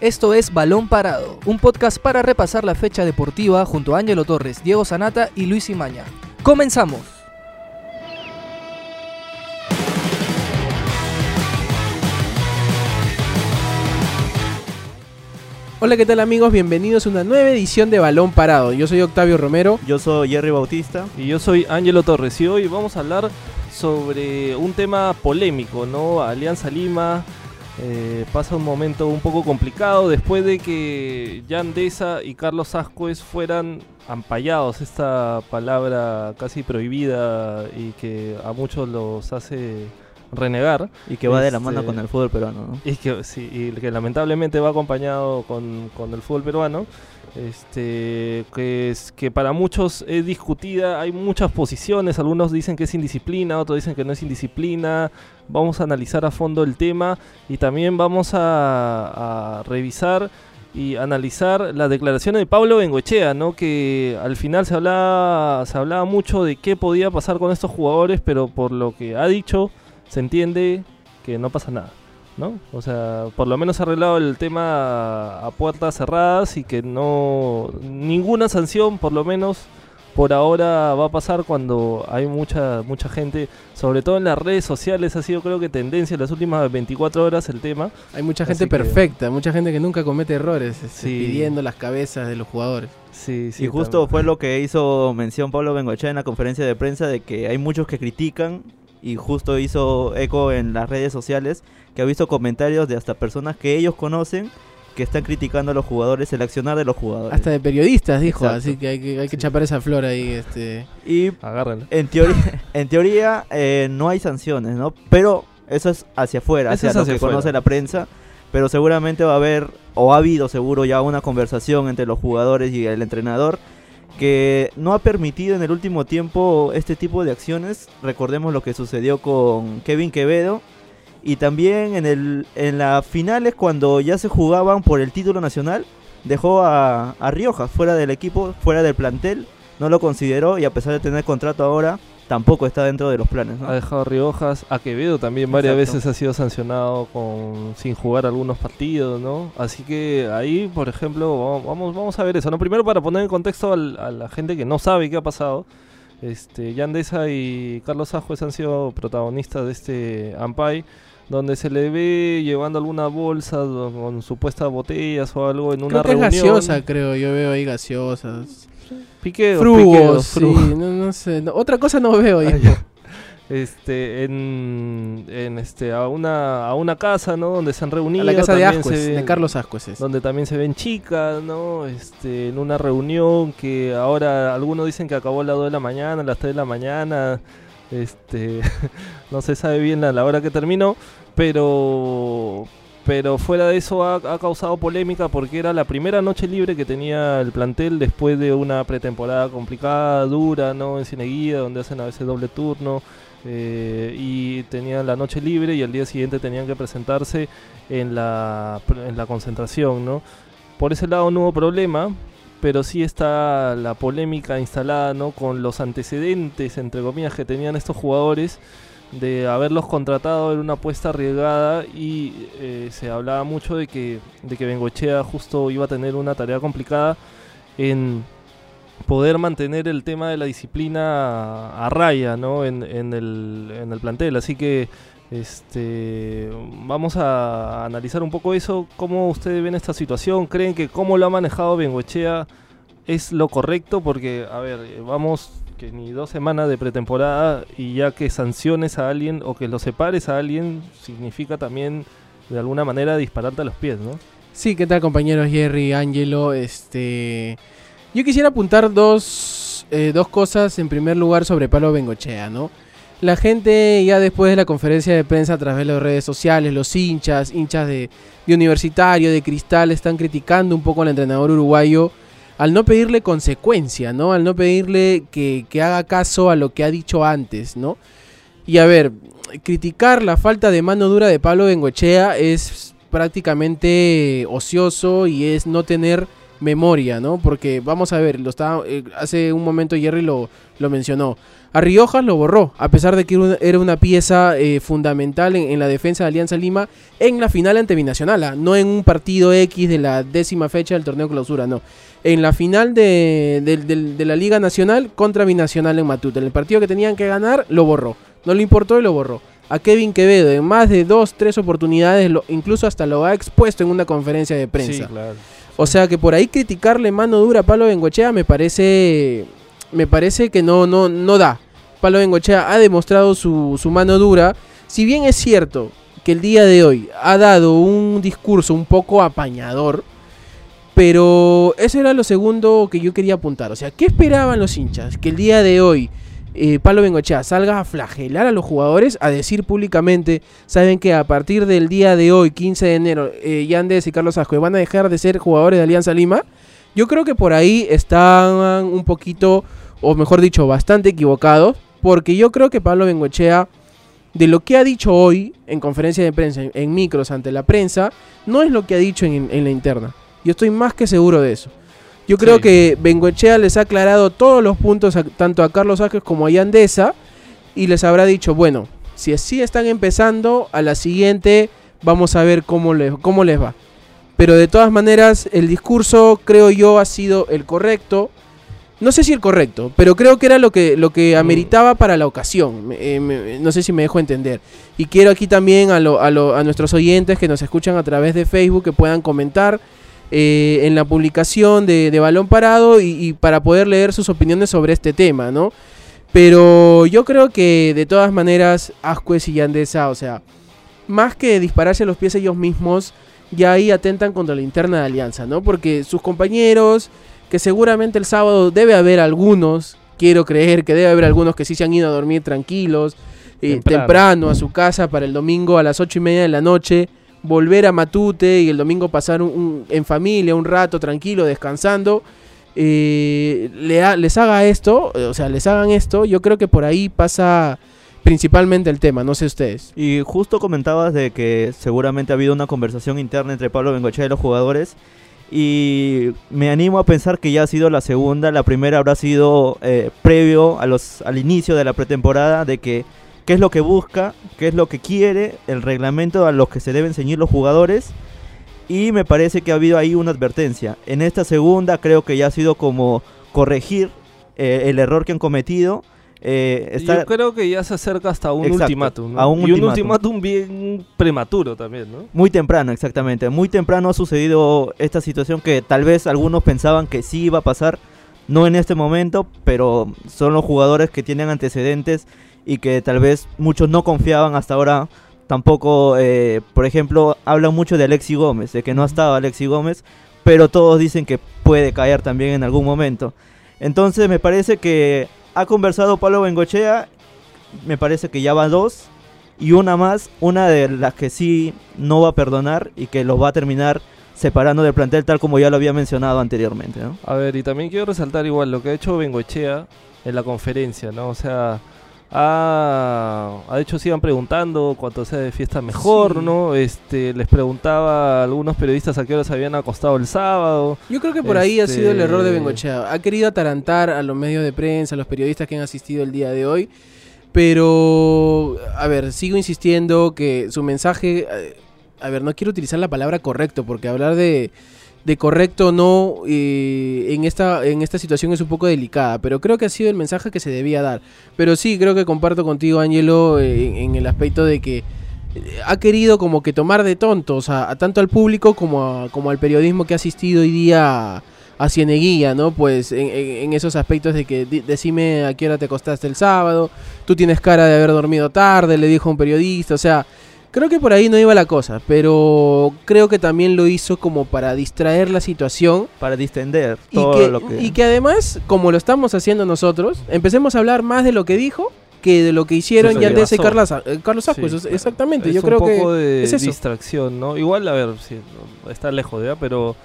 Esto es Balón Parado, un podcast para repasar la fecha deportiva junto a Ángelo Torres, Diego Sanata y Luis Imaña. ¡Comenzamos! Hola, ¿qué tal amigos? Bienvenidos a una nueva edición de Balón Parado. Yo soy Octavio Romero. Yo soy Jerry Bautista. Y yo soy Ángelo Torres. Y hoy vamos a hablar sobre un tema polémico, ¿no? Alianza Lima eh, pasa un momento un poco complicado después de que Yandesa y Carlos Ascuez fueran ampallados, esta palabra casi prohibida y que a muchos los hace renegar. Y que va de la mano este, con el fútbol peruano, ¿no? Y que, sí, y que lamentablemente va acompañado con, con el fútbol peruano. Este, que, es, que para muchos es discutida, hay muchas posiciones, algunos dicen que es indisciplina, otros dicen que no es indisciplina, vamos a analizar a fondo el tema y también vamos a, revisar y analizar las declaraciones de Pablo Bengoechea, ¿no? que al final se hablaba, se hablaba mucho de qué podía pasar con estos jugadores, pero por lo que ha dicho, se entiende que no pasa nada. ¿No? O sea, por lo menos ha arreglado el tema a puertas cerradas y que no ninguna sanción, por lo menos por ahora va a pasar cuando hay mucha mucha gente, sobre todo en las redes sociales ha sido creo que tendencia en las últimas 24 horas el tema. Hay mucha gente perfecta, mucha gente que nunca comete errores, este, pidiendo las cabezas de los jugadores. Sí, sí, y justo fue lo que hizo mención Pablo Bengochea en la conferencia de prensa de que hay muchos que critican y justo hizo eco en las redes sociales que ha visto comentarios de hasta personas que ellos conocen que están criticando a los jugadores, el accionar de los jugadores. Hasta de periodistas, dijo, así que hay que, hay que chapar esa flor ahí. Este. Y en teoría, en teoría eh, no hay sanciones, ¿no? Pero eso es hacia afuera, hacia, lo que conoce la prensa. Pero seguramente va a haber, o ha habido seguro ya una conversación entre los jugadores y el entrenador que no ha permitido en el último tiempo este tipo de acciones. Recordemos lo que sucedió con Kevin Quevedo. Y también en, el, en las finales, cuando ya se jugaban por el título nacional, dejó a, a Rioja fuera del equipo, fuera del plantel. No lo consideró y a pesar de tener contrato ahora, tampoco está dentro de los planes. Ha dejado a Riojas, a Quevedo también varias veces ha sido sancionado con sin jugar algunos partidos, ¿no? Así que ahí, por ejemplo, vamos, vamos a ver eso, ¿no? Primero para poner en contexto a la gente que no sabe qué ha pasado. Este, Yandesa y Carlos Ajuez han sido protagonistas de este Ampay, donde se le ve llevando alguna bolsa con supuestas botellas o algo en una creo reunión. es gaseosa, creo, yo veo ahí gaseosas. Piqueo, Frugos, sí, no, sé. otra cosa no veo ahí. este en, en, este a una a una casa no donde se han reunido a la casa de Ascuez, de Carlos Ascuez donde también se ven chicas no este en una reunión que ahora algunos dicen que acabó a las 2 de la mañana a las 3 de la mañana este no se sabe bien a la hora que terminó pero pero fuera de eso ha, causado polémica porque era la primera noche libre que tenía el plantel después de una pretemporada complicada, dura, ¿no? En Cineguía, donde hacen a veces doble turno. Eh, y tenían la noche libre y al día siguiente tenían que presentarse en la, en la concentración, ¿no? Por ese lado no hubo problema, pero sí está la polémica instalada, ¿no? Con los antecedentes, entre comillas, que tenían estos jugadores de haberlos contratado en una apuesta arriesgada y eh, se hablaba mucho de que, de que Bengochea justo iba a tener una tarea complicada en poder mantener el tema de la disciplina a, raya ¿no? en, en, el, en el plantel. Así que este, vamos a analizar un poco eso. ¿Cómo ustedes ven esta situación? ¿Creen que cómo lo ha manejado Bengochea es lo correcto? Porque, a ver, vamos que ni dos semanas de pretemporada y ya que sanciones a alguien o que lo separes a alguien significa también de alguna manera dispararte a los pies, ¿no? Sí, ¿qué tal compañeros Jerry, Angelo? Este, yo quisiera apuntar dos, eh, dos cosas en primer lugar sobre Palo Bengochea, ¿no? La gente ya después de la conferencia de prensa a través de las redes sociales, los hinchas, hinchas de, Universitario, de Cristal, están criticando un poco al entrenador uruguayo al no pedirle consecuencia, ¿no? Al no pedirle que, haga caso a lo que ha dicho antes, ¿no? Y a ver, criticar la falta de mano dura de Pablo Bengochea es prácticamente ocioso y es no tener memoria, ¿no? Porque vamos a ver, lo estaba, eh, hace un momento Jerry lo, lo mencionó. A Riojas lo borró, a pesar de que era una pieza eh, fundamental en, la defensa de Alianza Lima en la final ante Binacional, ¿ah? no en un partido X de la décima fecha del torneo clausura, no. En la final de, de la Liga Nacional contra Binacional en Matute. En el partido que tenían que ganar, lo borró. No le importó y lo borró. A Kevin Quevedo en más de dos, tres oportunidades, incluso hasta lo ha expuesto en una conferencia de prensa. Sí, claro. O sea que por ahí criticarle mano dura a Palo Bengochea me parece me parece que no no no da. Palo Bengochea ha demostrado su, su mano dura. Si bien es cierto que el día de hoy ha dado un discurso un poco apañador, pero eso era lo segundo que yo quería apuntar. O sea, ¿qué esperaban los hinchas? Que el día de hoy eh, Palo Bengochea salga a flagelar a los jugadores, a decir públicamente, saben que a partir del día de hoy, 15 de enero, eh, Yandes y Carlos Asco van a dejar de ser jugadores de Alianza Lima, yo creo que por ahí están un poquito, o mejor dicho, bastante equivocados, porque yo creo que Pablo Bengochea, de lo que ha dicho hoy en conferencia de prensa, en, micros ante la prensa, no es lo que ha dicho en, en la interna. Yo estoy más que seguro de eso. Yo creo que Bengochea les ha aclarado todos los puntos tanto a Carlos Ángel como a Yandesa y les habrá dicho, bueno, si así están empezando, a la siguiente vamos a ver cómo les, cómo les va. Pero de todas maneras, el discurso creo yo ha sido el correcto. No sé si el correcto, pero creo que era lo que, lo que mm. ameritaba para la ocasión. Eh, no sé si me dejo entender. Y quiero aquí también a, a nuestros oyentes que nos escuchan a través de Facebook que puedan comentar eh, en la publicación de, Balón Parado y, para poder leer sus opiniones sobre este tema, ¿no? Pero yo creo que de todas maneras, Ascuez y Yandesa, o sea, más que dispararse a los pies ellos mismos, ya ahí atentan contra la interna de Alianza, ¿no? Porque sus compañeros, que seguramente el sábado debe haber algunos, quiero creer que debe haber algunos que sí se han ido a dormir tranquilos, eh, temprano. temprano. a su casa para el domingo a las ocho y media de la noche, volver a Matute y el domingo pasar en familia un rato tranquilo, descansando, eh, les haga esto, o sea, les hagan esto, yo creo que por ahí pasa principalmente el tema, no sé ustedes. Y justo comentabas de que seguramente ha habido una conversación interna entre Pablo Bengochea y los jugadores. Y me animo a pensar que ya ha sido la segunda, la primera habrá sido eh, previo a los, al inicio de la pretemporada, de que qué es lo que busca, qué es lo que quiere, el reglamento a los que se deben ceñir los jugadores. Y me parece que ha habido ahí una advertencia. En esta segunda creo que ya ha sido como corregir eh, el error que han cometido. Eh, Yo creo que ya se acerca hasta un ultimátum. y un ultimátum bien prematuro también, ¿no? Muy temprano, exactamente. Muy temprano ha sucedido esta situación que tal vez algunos pensaban que sí iba a pasar. No en este momento, pero son los jugadores que tienen antecedentes y que tal vez muchos no confiaban hasta ahora. Tampoco, eh, por ejemplo, hablan mucho de Alexi Gómez, de que no ha estado Alexi Gómez, pero todos dicen que puede caer también en algún momento. Entonces me parece que ha conversado Pablo Bengochea, me parece que ya va dos, y una más, una de las que sí no va a perdonar y que los va a terminar separando del plantel tal como ya lo había mencionado anteriormente. A ver, y también quiero resaltar igual lo que ha hecho Bengochea en la conferencia, ¿no? O sea, ha, ha hecho sigan preguntando cuánto sea de fiesta mejor, ¿no? Este, les preguntaba a algunos periodistas a qué hora se habían acostado el sábado. Yo creo que por ahí ha sido el error de este, Bengochea. Ha querido atarantar a los medios de prensa, a los periodistas que han asistido el día de hoy. Pero, a ver, sigo insistiendo que su mensaje... Eh, a ver, no quiero utilizar la palabra correcto porque hablar de de correcto o no eh, en, esta, en esta situación es un poco delicada, pero creo que ha sido el mensaje que se debía dar. Pero sí, creo que comparto contigo, Angelo, eh, en, el aspecto de que eh, ha querido como que tomar de tontos a, tanto al público como, como al periodismo que ha asistido hoy día a, Cieneguía, ¿no? Pues en, esos aspectos de que decime a qué hora te acostaste el sábado, tú tienes cara de haber dormido tarde, le dijo un periodista, o sea, Creo que por ahí no iba la cosa, pero creo que también lo hizo como para distraer la situación. Para distender todo y que, lo que... Y que además, como lo estamos haciendo nosotros, empecemos a hablar más de lo que dijo que de lo que hicieron ya antes Carlos, eh, Carlos exactamente, yo creo que... Un poco de distracción, ¿no? Igual, a ver, sí, está lejos, ¿ya? Pero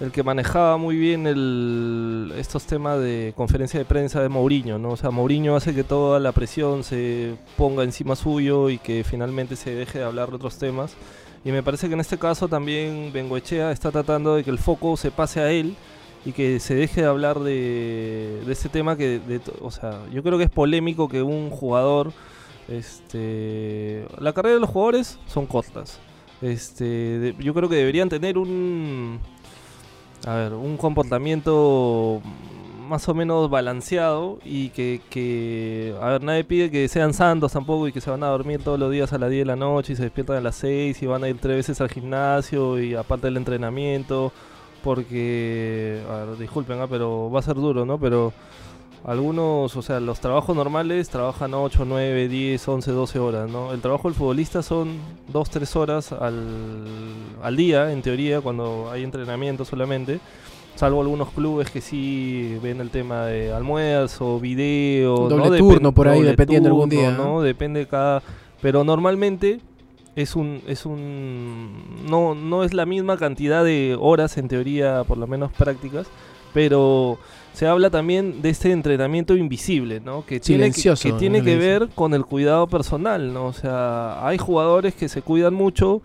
el que manejaba muy bien el, estos temas de conferencia de prensa de Mourinho, ¿no? O sea, Mourinho hace que toda la presión se ponga encima suyo y que finalmente se deje de hablar de otros temas. Y me parece que en este caso también Bengoechea está tratando de que el foco se pase a él y que se deje de hablar de, de ese tema que, de, o sea, yo creo que es polémico que un jugador, este, la carrera de los jugadores son cortas. Este, yo creo que deberían tener un, a ver, un comportamiento más o menos balanceado y que, que, a ver, nadie pide que sean santos tampoco y que se van a dormir todos los días a las 10 de la noche y se despiertan a las 6 y van a ir tres veces al gimnasio y aparte del entrenamiento porque, a ver, disculpen, ¿ah? pero va a ser duro, ¿no? Pero algunos, o sea, los trabajos normales trabajan 8, 9, 10, 11, 12 horas, ¿no? El trabajo del futbolista son 2, 3 horas al, al día, en teoría, cuando hay entrenamiento solamente. Salvo algunos clubes que sí ven el tema de almuerzo, video, doble turno por ahí, dependiendo algún día. ¿no? Depende cada. Pero normalmente es un es un no no es la misma cantidad de horas en teoría por lo menos prácticas pero se habla también de este entrenamiento invisible no que tiene que, que tiene que ver con el cuidado personal no o sea hay jugadores que se cuidan mucho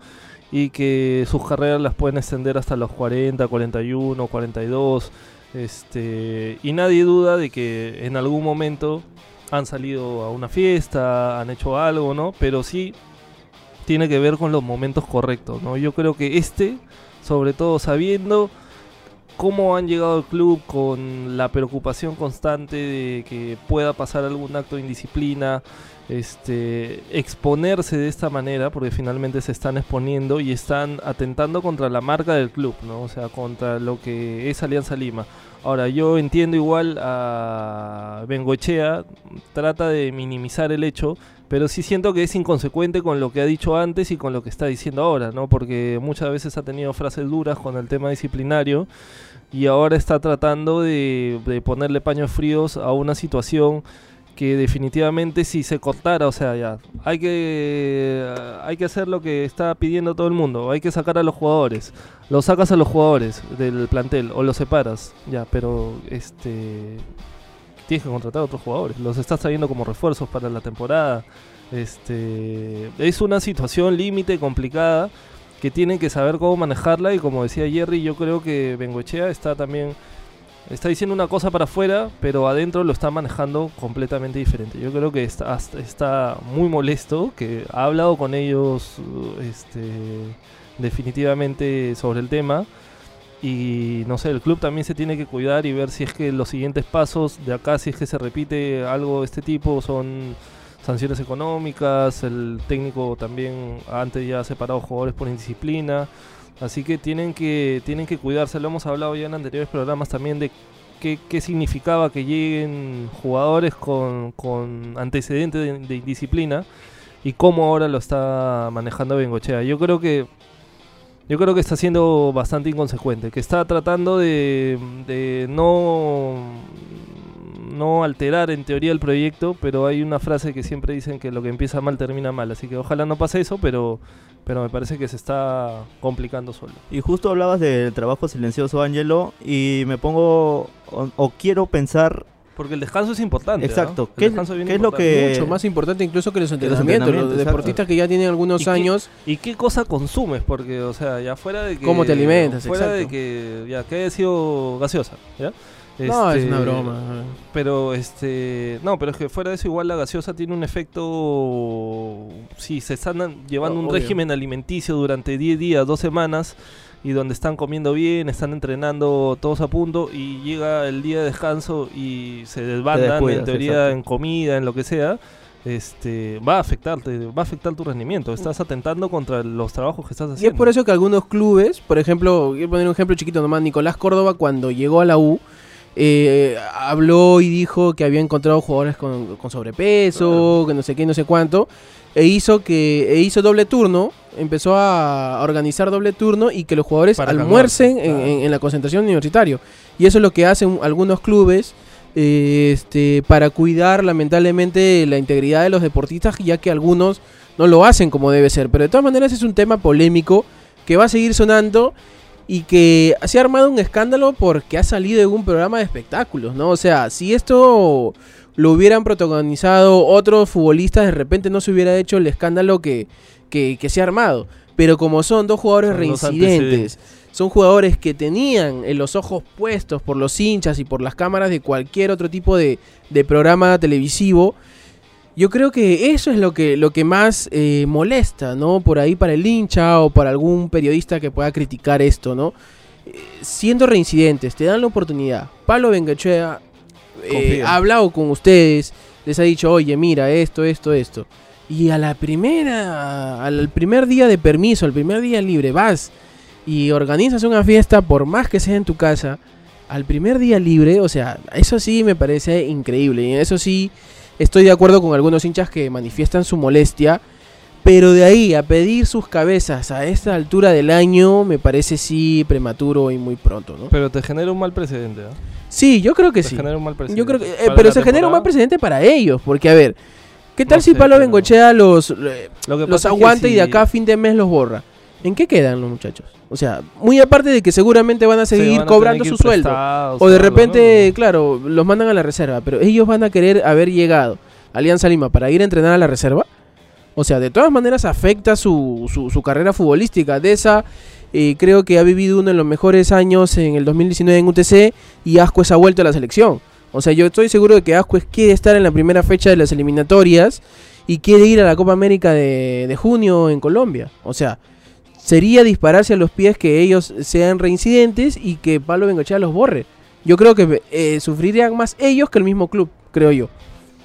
y que sus carreras las pueden extender hasta los 40 41 42 este y nadie duda de que en algún momento han salido a una fiesta han hecho algo no pero sí tiene que ver con los momentos correctos, ¿no? Yo creo que este, sobre todo sabiendo cómo han llegado al club con la preocupación constante de que pueda pasar algún acto de indisciplina, este, exponerse de esta manera, porque finalmente se están exponiendo y están atentando contra la marca del club, ¿no? O sea, contra lo que es Alianza Lima. Ahora, yo entiendo igual a Bengochea, trata de minimizar el hecho, pero sí siento que es inconsecuente con lo que ha dicho antes y con lo que está diciendo ahora, ¿no? Porque muchas veces ha tenido frases duras con el tema disciplinario y ahora está tratando de, ponerle paños fríos a una situación que definitivamente si se cortara, o sea, ya, hay que, hay que hacer lo que está pidiendo todo el mundo, hay que sacar a los jugadores, los sacas a los jugadores del plantel o los separas, ya, pero este tienes que contratar a otros jugadores. Los estás trayendo como refuerzos para la temporada. Este, es una situación límite, complicada, que tienen que saber cómo manejarla. Y como decía Jerry, yo creo que Bengoechea está también. Está diciendo una cosa para afuera, pero adentro lo está manejando completamente diferente. Yo creo que está, está muy molesto, que ha hablado con ellos este, definitivamente sobre el tema y no sé, el club también se tiene que cuidar y ver si es que los siguientes pasos de acá, si es que se repite algo de este tipo, son sanciones económicas, el técnico también antes ya ha separado jugadores por indisciplina, así que tienen que, tienen que cuidarse, lo hemos hablado ya en anteriores programas también de qué, qué significaba que lleguen jugadores con, con antecedentes de, de indisciplina y cómo ahora lo está manejando Bengochea. Yo creo que yo creo que está siendo bastante inconsecuente, que está tratando de, no alterar en teoría el proyecto, pero hay una frase que siempre dicen que lo que empieza mal termina mal, así que ojalá no pase eso, pero, pero me parece que se está complicando solo. Y justo hablabas del trabajo silencioso, Angelo, y me pongo o quiero pensar porque el descanso es importante. Exacto. ¿Qué, es, lo que.? Mucho más importante incluso que los entrenamientos. Los, deportistas que ya tienen algunos años. ¿Y qué cosa consumes? Porque, o sea, ya fuera de que. ¿Cómo te alimentas? Fuera de que. Ya, que haya sido gaseosa. ¿Ya? no, es una este, broma. Pero, este. No, pero es que fuera de eso, igual la gaseosa tiene un efecto. Si se están llevando un régimen alimenticio durante 10 días, 2 semanas y donde están comiendo bien, están entrenando todos a punto y llega el día de descanso y se desbandan en teoría en comida, en lo que sea, este va a afectarte, va a afectar tu rendimiento. Estás atentando contra los trabajos que estás haciendo. Y es por eso que algunos clubes, por ejemplo, voy a poner un ejemplo chiquito nomás, Nicolás Córdoba cuando llegó a la U, eh, habló y dijo que había encontrado jugadores con, sobrepeso, que no sé qué, no sé cuánto, e hizo que e hizo doble turno, empezó a organizar doble turno y que los jugadores almuercen en, la concentración universitario. Y eso es lo que hacen algunos clubes este, para cuidar lamentablemente la integridad de los deportistas, ya que algunos no lo hacen como debe ser. Pero de todas maneras es un tema polémico que va a seguir sonando y que se ha armado un escándalo porque ha salido en un programa de espectáculos, ¿no? O sea, si esto lo hubieran protagonizado otros futbolistas, de repente no se hubiera hecho el escándalo que, que, se ha armado. Pero como son dos jugadores reincidentes, son jugadores que tenían en los ojos puestos por los hinchas y por las cámaras de cualquier otro tipo de, de programa televisivo. Yo creo que eso es lo que, lo que más eh, molesta, ¿no? Por ahí para el hincha o para algún periodista que pueda criticar esto, ¿no? Eh, siendo reincidentes, te dan la oportunidad. Pablo Bengochea eh, ha hablado con ustedes, les ha dicho, oye, mira, esto, esto, esto. Y a la primera, al primer día de permiso, al primer día libre, vas y organizas una fiesta, por más que sea en tu casa, al primer día libre, o sea, eso sí me parece increíble. Y eso sí Estoy de acuerdo con algunos hinchas que manifiestan su molestia, pero de ahí a pedir sus cabezas a esta altura del año me parece sí prematuro y muy pronto, ¿no? Pero te genera un mal precedente, ¿no? Sí, yo creo que te sí. Genera un mal precedente. Yo creo que, eh, pero se genera un mal precedente para ellos, porque a ver, ¿qué tal si Pablo Bengochea los, los aguanta y de acá a fin de mes los borra? ¿En qué quedan los muchachos? O sea, muy aparte de que seguramente van a seguir cobrando su sueldo. O de repente, claro, los mandan a la reserva, pero ellos van a querer haber llegado a Alianza Lima para ir a entrenar a la reserva. O sea, de todas maneras afecta su, su, carrera futbolística. De esa, eh, creo que ha vivido uno de los mejores años en el 2019 en UTC y Ascuez ha vuelto a la selección. O sea, yo estoy seguro de que Ascuez quiere estar en la primera fecha de las eliminatorias y quiere ir a la Copa América de, de junio en Colombia. O sea, sería dispararse a los pies que ellos sean reincidentes y que Pablo Bengochea los borre. Yo creo que eh, sufrirían más ellos que el mismo club, creo yo.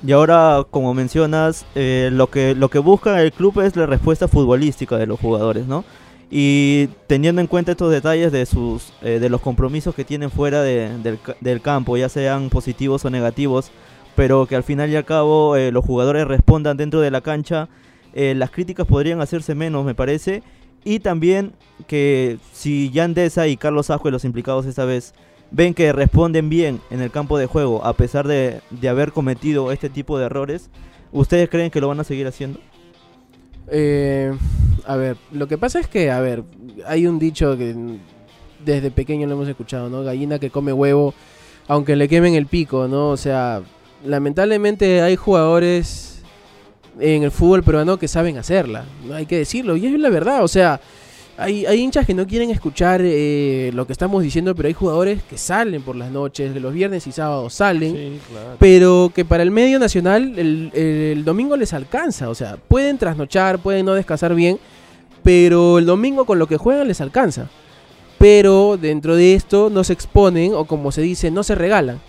Y ahora, como mencionas, eh, lo, que, lo que busca el club es la respuesta futbolística de los jugadores, ¿no? Y teniendo en cuenta estos detalles de, sus, eh, de los compromisos que tienen fuera del, del, campo, ya sean positivos o negativos, pero que al final y al cabo los jugadores respondan dentro de la cancha, las críticas podrían hacerse menos, me parece, y también que si Yandesa y Carlos Ascue, los implicados esta vez, ven que responden bien en el campo de juego, a pesar de, haber cometido este tipo de errores, ¿ustedes creen que lo van a seguir haciendo? Eh, a ver, lo que pasa es que, a ver, hay un dicho que desde pequeño lo hemos escuchado, ¿no? Gallina que come huevo, aunque le quemen el pico, ¿no? O sea, lamentablemente hay jugadores en el fútbol peruano que saben hacerla, no hay que decirlo, y es la verdad, o sea, hay, hay hinchas que no quieren escuchar eh, lo que estamos diciendo, pero hay jugadores que salen por las noches, los viernes y sábados salen, pero que para el medio nacional el, el, domingo les alcanza, o sea, pueden trasnochar, pueden no descansar bien, pero el domingo con lo que juegan les alcanza. Pero dentro de esto no se exponen o como se dice, no se regalan.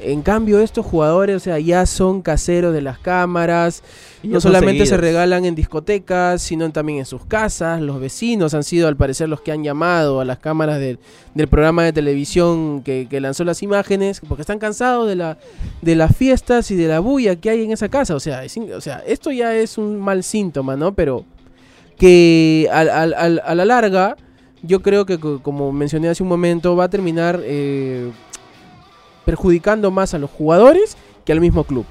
En cambio, estos jugadores, o sea, ya son caseros de las cámaras. no solamente se regalan en discotecas, sino también en sus casas. Los vecinos han sido, al parecer, los que han llamado a las cámaras del programa de televisión que, lanzó las imágenes, porque están cansados de, la, de las fiestas y de la bulla que hay en esa casa. O sea, o sea esto ya es un mal síntoma, ¿no? Pero que a la larga, yo creo que, como mencioné hace un momento, va a terminar... Eh, perjudicando más a los jugadores que al mismo club.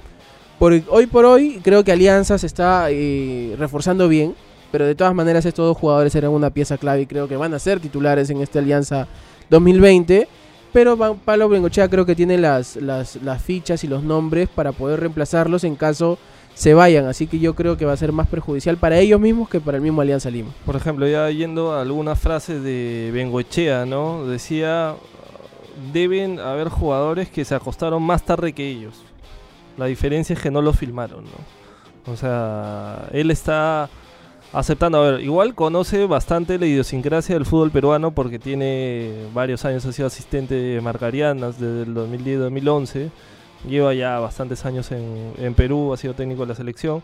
Por, hoy por hoy creo que Alianza se está eh, reforzando bien, pero de todas maneras estos dos jugadores serán una pieza clave y creo que van a ser titulares en esta Alianza 2020. Pero Pablo Bengochea creo que tiene las, las, fichas y los nombres para poder reemplazarlos en caso se vayan. Así que yo creo que va a ser más perjudicial para ellos mismos que para el mismo Alianza Lima. Por ejemplo, ya yendo a algunas frases de Bengochea, ¿no? Decía, deben haber jugadores que se acostaron más tarde que ellos. La diferencia es que no lo filmaron, ¿no? O sea, él está aceptando, a ver, igual conoce bastante la idiosincrasia del fútbol peruano porque tiene varios años, ha sido asistente de Marcarianas desde el 2010-2011, lleva ya bastantes años en, Perú, ha sido técnico de la selección,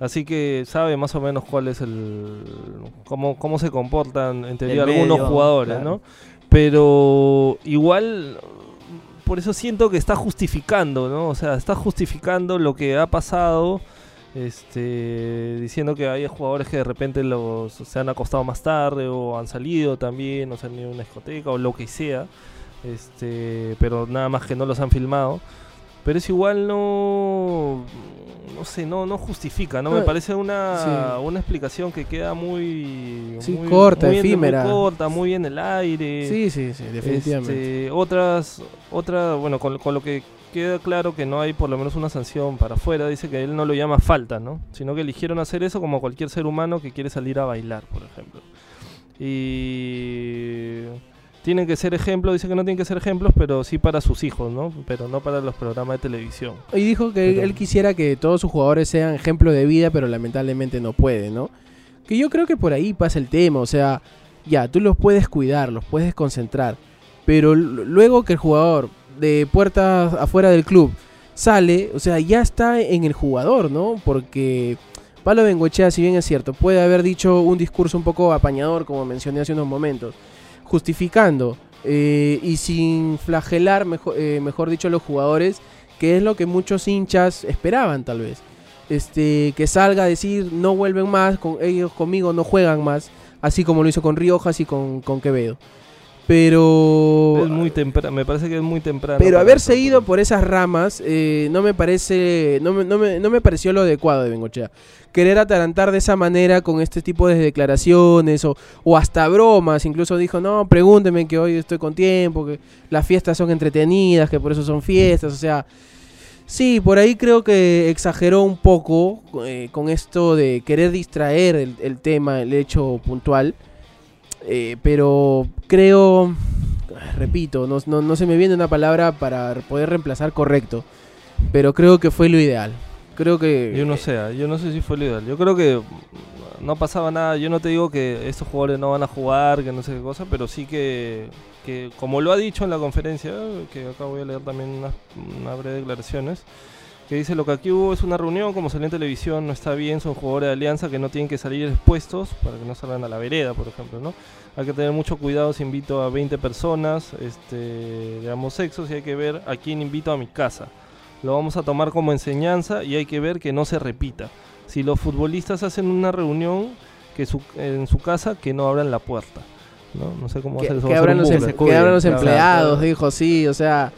así que sabe más o menos cuál es el, cómo, cómo se comportan en teoría algunos jugadores, ¿no? Pero igual, por eso siento que está justificando, ¿no? O sea, está justificando lo que ha pasado, este, diciendo que hay jugadores que de repente los, se han acostado más tarde o han salido también, o se han ido a una discoteca o lo que sea, este, pero nada más que no los han filmado. Pero es igual no no sé, no, no justifica, ¿no? Me parece una, una explicación que queda muy, corta, efímera. Muy corta, muy en el aire. Sí, sí, sí, definitivamente. Este, otras, otra, bueno, con, con, lo que queda claro que no hay por lo menos una sanción para afuera, dice que él no lo llama falta, ¿no? Sino que eligieron hacer eso como cualquier ser humano que quiere salir a bailar, por ejemplo. Y tienen que ser ejemplos, dice que no tienen que ser ejemplos, pero sí para sus hijos, ¿no? Pero no para los programas de televisión. Y dijo que él quisiera que todos sus jugadores sean ejemplo de vida, pero lamentablemente no puede, ¿no? Que yo creo que por ahí pasa el tema, o sea, ya, tú los puedes cuidar, los puedes concentrar, pero luego que el jugador de puertas afuera del club sale, o sea, ya está en el jugador, ¿no? Porque Pablo Bengochea, si bien es cierto, puede haber dicho un discurso un poco apañador, como mencioné hace unos momentos, justificando eh, y sin flagelar, mejor, eh, mejor dicho, a los jugadores, que es lo que muchos hinchas esperaban tal vez. Este, que salga a decir no vuelven más, con ellos conmigo no juegan más, así como lo hizo con Riojas y con, con Quevedo. Pero. Es muy temprano, me parece que es muy temprano. Pero haberse ido por esas ramas eh, no me parece. No me, no, me, no me pareció lo adecuado de Bengochea. Querer atarantar de esa manera con este tipo de declaraciones o, o hasta bromas. Incluso dijo: No, pregúnteme que hoy estoy con tiempo, que las fiestas son entretenidas, que por eso son fiestas. O sea. Sí, por ahí creo que exageró un poco eh, con esto de querer distraer el, el tema, el hecho puntual. Eh, pero creo, repito, no, no, se me viene una palabra para poder reemplazar correcto, pero creo que fue lo ideal. Creo que... Yo no sé, yo no sé si fue lo ideal. Yo creo que no pasaba nada. Yo no te digo que estos jugadores no van a jugar, que no sé qué cosa, pero sí que, que como lo ha dicho en la conferencia, que acá voy a leer también unas, unas breves declaraciones, que dice lo que aquí hubo es una reunión, como salió en televisión, no está bien, son jugadores de alianza que no tienen que salir expuestos para que no salgan a la vereda, por ejemplo, ¿no? Hay que tener mucho cuidado si invito a 20 personas este, de ambos sexos y hay que ver a quién invito a mi casa. Lo vamos a tomar como enseñanza y hay que ver que no se repita. Si los futbolistas hacen una reunión que en su casa, que no abran la puerta. No, no sé cómo que, hacer eso. Que abran los, em- los empleados, dijo, sí, o sea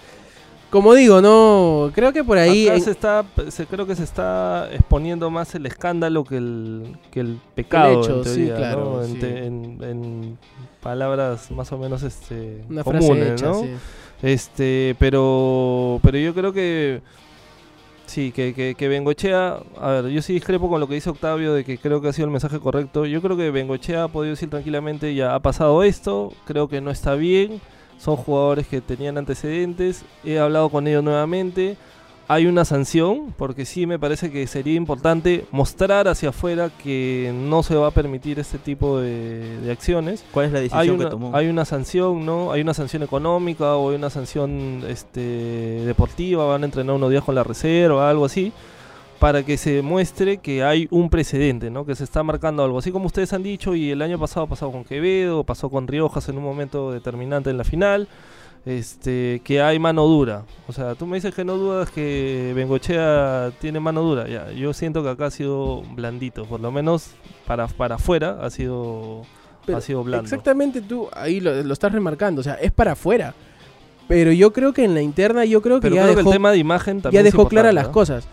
como digo, no, creo que por ahí... se está, se, creo que se está exponiendo más el escándalo que el, que el pecado, en teoría, claro, en, palabras más o menos este, comunes, ¿no? Este, pero, pero yo creo que... Sí, que, que, que, Bengochea, a ver, yo sí discrepo con lo que dice Octavio de que creo que ha sido el mensaje correcto. Yo creo que Bengochea ha podido decir tranquilamente, ya ha pasado esto, creo que no está bien, son jugadores que tenían antecedentes, he hablado con ellos nuevamente, hay una sanción, porque sí me parece que sería importante mostrar hacia afuera que no se va a permitir este tipo de, acciones. ¿Cuál es la decisión que tomó? Hay una sanción, ¿no? Hay una sanción económica o hay una sanción este, deportiva, van a entrenar unos días con la reserva, algo así para que se demuestre que hay un precedente, ¿no? Que se está marcando algo. Así como ustedes han dicho, y el año pasado pasó con Quevedo, pasó con Riojas en un momento determinante en la final, este, que hay mano dura. O sea, tú me dices que no dudas que Bengochea tiene mano dura. Ya, yo siento que acá ha sido blandito, por lo menos para, para afuera ha sido, ha sido blando. Exactamente, tú ahí lo, estás remarcando, o sea, es para afuera. Pero yo creo que en la interna, yo creo que ya dejó, el tema de imagen ya dejó claras las cosas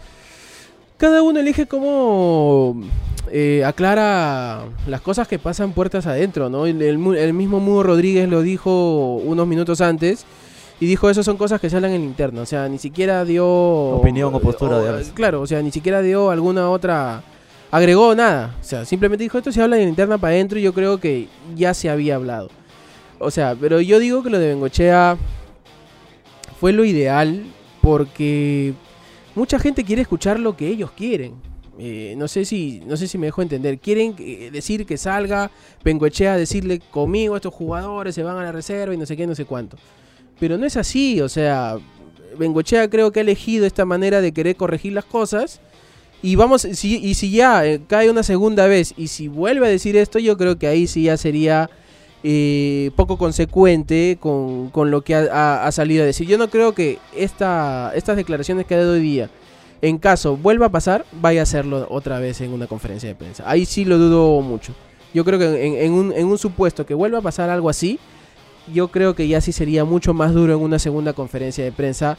cada uno elige cómo eh, aclara las cosas que pasan puertas adentro, ¿no? El, mismo Mudo Rodríguez lo dijo unos minutos antes y dijo eso son cosas que se hablan en interno, o sea, ni siquiera dio opinión o postura de Claro, o sea, ni siquiera dio alguna otra agregó nada, o sea, simplemente dijo esto se habla en interna para adentro y yo creo que ya se había hablado. O sea, pero yo digo que lo de Bengochea fue lo ideal porque mucha gente quiere escuchar lo que ellos quieren. Eh, no sé si no sé si me dejo entender. Quieren eh, decir que salga Bengoechea a decirle conmigo estos jugadores se van a la reserva y no sé qué, no sé cuánto. Pero no es así, o sea, Bengochea creo que ha elegido esta manera de querer corregir las cosas. Y vamos, si, y si ya eh, cae una segunda vez y si vuelve a decir esto, yo creo que ahí sí ya sería eh, poco consecuente con, lo que ha, salido a decir. Yo no creo que esta, estas declaraciones que ha dado hoy día, en caso vuelva a pasar, vaya a hacerlo otra vez en una conferencia de prensa. Ahí sí lo dudo mucho. Yo creo que en, un, en un supuesto que vuelva a pasar algo así, yo creo que ya sí sería mucho más duro en una segunda conferencia de prensa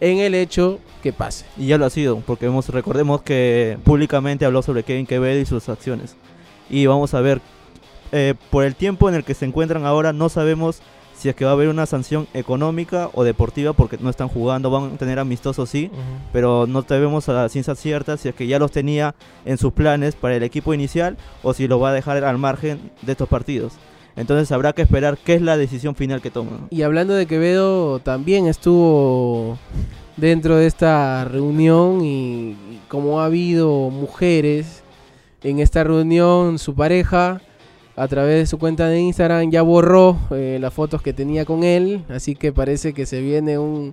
en el hecho que pase. Y ya lo ha sido, porque hemos, recordemos que públicamente habló sobre Kevin Quevedo y sus acciones. Y vamos a ver eh, por el tiempo en el que se encuentran ahora, no sabemos si es que va a haber una sanción económica o deportiva porque no están jugando, van a tener amistosos sí, pero no sabemos a la ciencia cierta si es que ya los tenía en sus planes para el equipo inicial o si lo va a dejar al margen de estos partidos. Entonces habrá que esperar qué es la decisión final que toma. Y hablando de Quevedo, también estuvo dentro de esta reunión y, como ha habido mujeres en esta reunión, su pareja a través de su cuenta de Instagram ya borró eh, las fotos que tenía con él, así que parece que se viene un,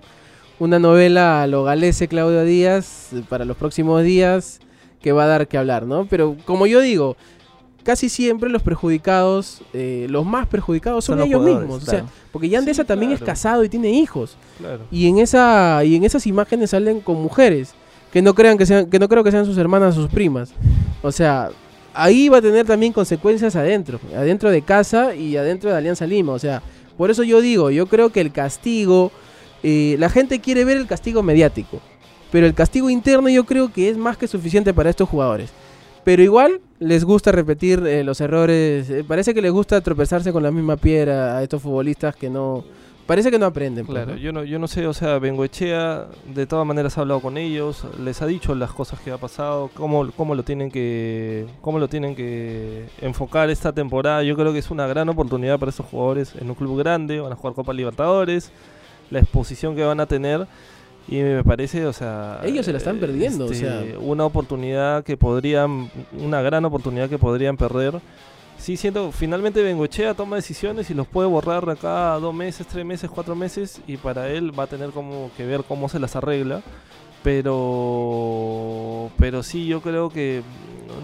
una novela a lo galese Claudio Díaz eh, para los próximos días que va a dar que hablar, ¿no? Pero como yo digo, casi siempre los perjudicados, eh, los más perjudicados son, ellos mismos. O sea, porque Yandesa también es casado y tiene hijos. Y en esa y en esas imágenes salen con mujeres que no crean que sean que no creo que sean sus hermanas o sus primas. O sea, ahí va a tener también consecuencias adentro, adentro de casa y adentro de Alianza Lima. O sea, por eso yo digo, yo creo que el castigo, eh, la gente quiere ver el castigo mediático, pero el castigo interno yo creo que es más que suficiente para estos jugadores. Pero igual les gusta repetir eh, los errores. Eh, parece que les gusta tropezarse con la misma piedra a estos futbolistas que no. Parece que no aprenden. Pues, claro, yo no, yo no sé, o sea, Bengoechea de todas maneras ha hablado con ellos, les ha dicho las cosas que ha pasado, cómo, cómo lo tienen que, cómo lo tienen que enfocar esta temporada. Yo creo que es una gran oportunidad para estos jugadores en un club grande, van a jugar Copa Libertadores, la exposición que van a tener y me parece, o sea... Ellos se la están perdiendo, o sea... Este, una oportunidad que podrían, una gran oportunidad que podrían perder. Sí, siento, finalmente Bengochea toma decisiones y los puede borrar acá dos meses, tres meses, cuatro meses y para él va a tener como que ver cómo se las arregla. Pero, pero sí, yo creo que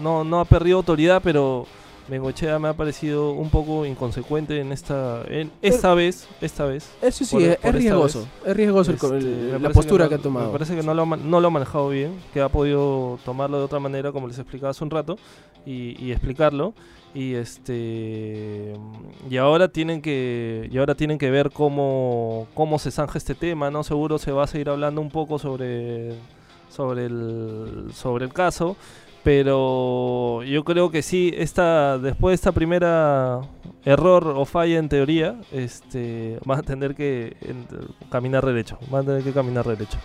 no, no ha perdido autoridad, pero Bengochea me ha parecido un poco inconsecuente en esta en esta vez esta vez. Eso sí es, riesgoso es riesgoso este, la postura que, ha tomado. me parece que no lo, no lo ha manejado bien que ha podido tomarlo de otra manera como les explicaba hace un rato y, explicarlo. Y este y ahora tienen que y ahora tienen que ver cómo cómo se zanja este tema no seguro se va a seguir hablando un poco sobre sobre el sobre el caso pero yo creo que sí, esta, después de esta primera error o falla en teoría, este, vas a tener que caminar derecho. Vas a tener que caminar derecho.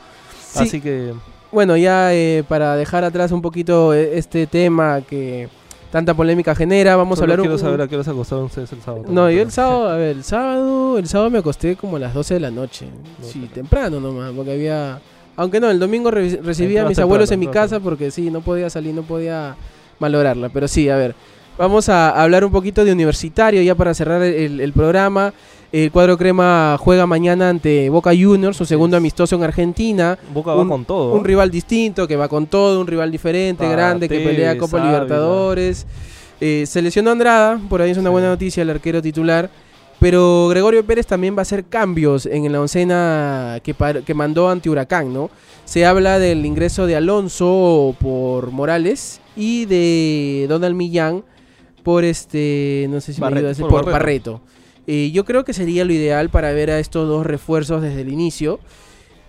Así que... Bueno, ya eh, para dejar atrás un poquito eh, este tema que tanta polémica genera, vamos a hablar quiero saber a qué hora se acostaron ustedes el sábado. No, yo el sábado, a ver, el sábado, el sábado me acosté como a las 12 de la noche. sí, temprano nomás, porque había aunque no, el domingo recibía a mis abuelos en mi casa porque sí, no podía salir, no podía malograrla. Pero sí, a ver, vamos a hablar un poquito de universitario ya para cerrar el, programa. El cuadro crema juega mañana ante Boca Juniors, su segundo amistoso en Argentina. Boca va con todo. Un rival distinto, que va con todo, un rival diferente, grande, que pelea Copa Libertadores. Eh, se lesionó Andrada, por ahí es una buena noticia, el arquero titular. Pero Gregorio Pérez también va a hacer cambios en la oncena que, que mandó ante Huracán, ¿no? Se habla del ingreso de Alonso por Morales y de Donald Millán por este, no sé si me decir, por, Barreto. Eh, yo creo que sería lo ideal para ver a estos dos refuerzos desde el inicio.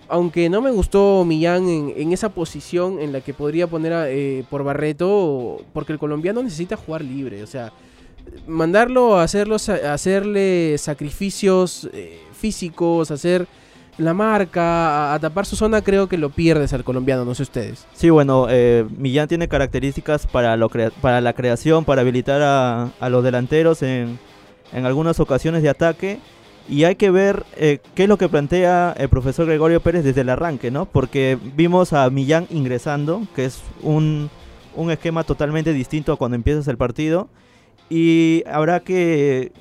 Aunque no me gustó Millán en, esa posición en la que podría poner eh, por Barreto, porque el colombiano necesita jugar libre. O sea, mandarlo a, hacerlos, a hacerle sacrificios eh, físicos, hacer la marca, a, tapar su zona, creo que lo pierdes al colombiano, no sé ustedes. Sí, bueno, eh, Millán tiene características para, lo para la creación, para habilitar a, los delanteros en, en, algunas ocasiones de ataque. Y hay que ver eh, qué es lo que plantea el profesor Gregorio Pérez desde el arranque, ¿no? Porque vimos a Millán ingresando, que es un, un esquema totalmente distinto a cuando empiezas el partido y habrá que,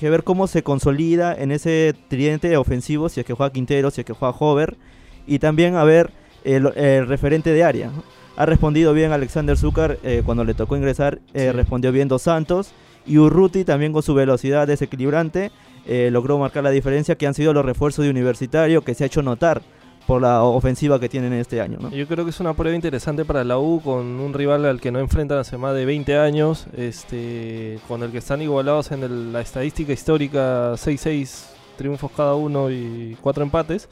ver cómo se consolida en ese tridente ofensivo, si es que juega Quintero, si es que juega Hover. Y también a ver el, referente de área. Ha respondido bien Alexander Zúcar eh, cuando le tocó ingresar, eh, respondió bien Dos Santos. Y Urruti también con su velocidad desequilibrante eh, logró marcar la diferencia que han sido los refuerzos de Universitario que se ha hecho notar por la ofensiva que tienen este año. Yo creo que es una prueba interesante para la U con un rival al que no enfrentan hace más de 20 años, este, con el que están igualados en la estadística histórica 6-6 triunfos cada uno y cuatro empates.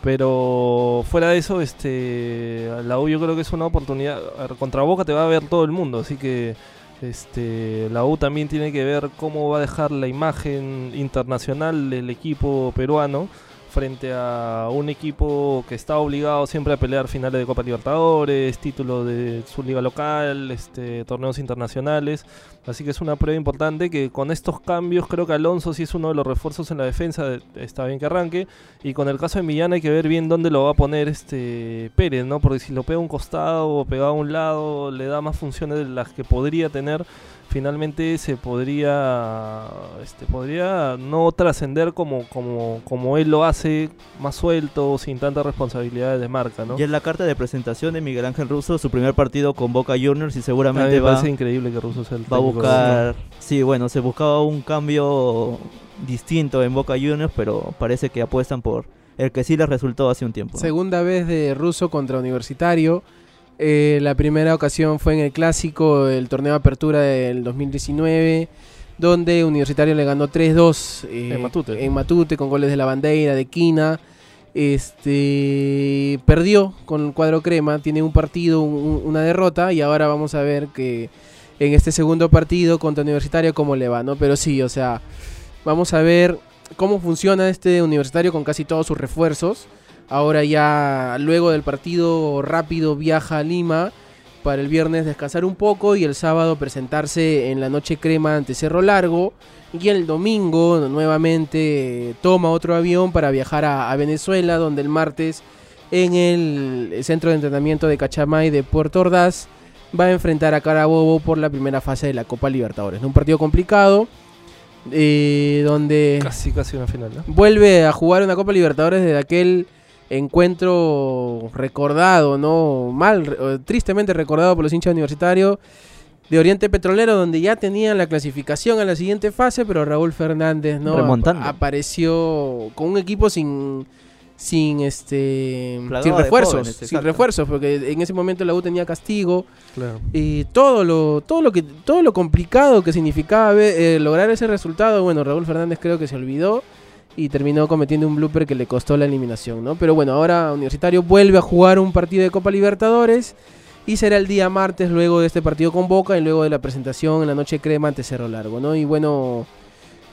Pero fuera de eso, este, la U yo creo que es una oportunidad. Contra Boca te va a ver todo el mundo, así que este, la U también tiene que ver cómo va a dejar la imagen internacional del equipo peruano frente a un equipo que está obligado siempre a pelear finales de Copa Libertadores, título de su liga local, este, torneos internacionales. Así que es una prueba importante que con estos cambios creo que Alonso sí es uno de los refuerzos en la defensa, está bien que arranque. Y con el caso de Millán hay que ver bien dónde lo va a poner este Pérez, ¿no? Porque si lo pega a un costado o pega a un lado, le da más funciones de las que podría tener finalmente se podría este, podría no trascender como, como, como él lo hace, más suelto, sin tantas responsabilidades de marca, ¿no? Y en la carta de presentación de Miguel Ángel Russo, su primer partido con Boca Juniors y seguramente va, increíble que Russo sea el va a buscar, sí, bueno, se buscaba un cambio distinto en Boca Juniors, pero parece que apuestan por el que sí les resultó hace un tiempo. Segunda vez de Russo contra Universitario. Eh, la primera ocasión fue en el clásico del torneo de apertura del 2019, donde Universitario le ganó 3-2 eh, en, Matute. en Matute con goles de la bandera, de Quina. Este perdió con el cuadro crema, tiene un partido, una derrota y ahora vamos a ver que en este segundo partido contra Universitario cómo le va, ¿no? Pero sí, o sea, vamos a ver cómo funciona este Universitario con casi todos sus refuerzos. Ahora ya luego del partido rápido viaja a Lima para el viernes descansar un poco y el sábado presentarse en la noche crema ante Cerro Largo. Y el domingo nuevamente toma otro avión para viajar a, Venezuela, donde el martes en el centro de entrenamiento de Cachamay de Puerto Ordaz va a enfrentar a Carabobo por la primera fase de la Copa Libertadores. Un partido complicado. Eh, donde casi casi una final vuelve a jugar una Copa Libertadores desde aquel encuentro recordado, ¿no? Mal, tristemente recordado por los hinchas universitarios de Oriente Petrolero, donde ya tenían la clasificación a la siguiente fase, pero Raúl Fernández, ¿no? Apareció con un equipo sin sin este sin refuerzos, sin refuerzos, porque en ese momento la U tenía castigo y todo lo todo lo que todo lo complicado que significaba eh, lograr ese resultado, bueno, Raúl Fernández creo que se olvidó y terminó cometiendo un blooper que le costó la eliminación, ¿no? Pero bueno, ahora Universitario vuelve a jugar un partido de Copa Libertadores y será el día martes luego de este partido con Boca y luego de la presentación en la noche crema ante Cerro Largo, ¿no? Y bueno,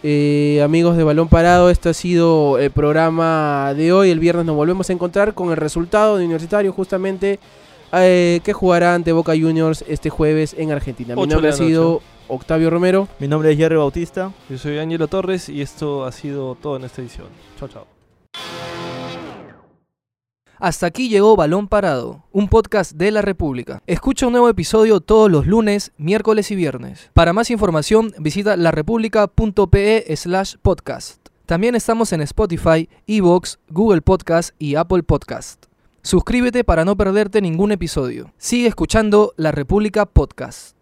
eh, amigos de Balón Parado, este ha sido el programa de hoy. El viernes nos volvemos a encontrar con el resultado de Universitario justamente eh, que jugará ante Boca Juniors este jueves en Argentina. Mi nombre ha sido Octavio Romero. Mi nombre es Jerry Bautista. Yo soy Ángelo Torres y esto ha sido todo en esta edición. Chao, chao. Hasta aquí llegó Balón Parado, un podcast de la República. Escucha un nuevo episodio todos los lunes, miércoles y viernes. Para más información visita larepublica.pe slash podcast. También estamos en Spotify, Evox, Google Podcast y Apple Podcast. Suscríbete para no perderte ningún episodio. Sigue escuchando La República Podcast.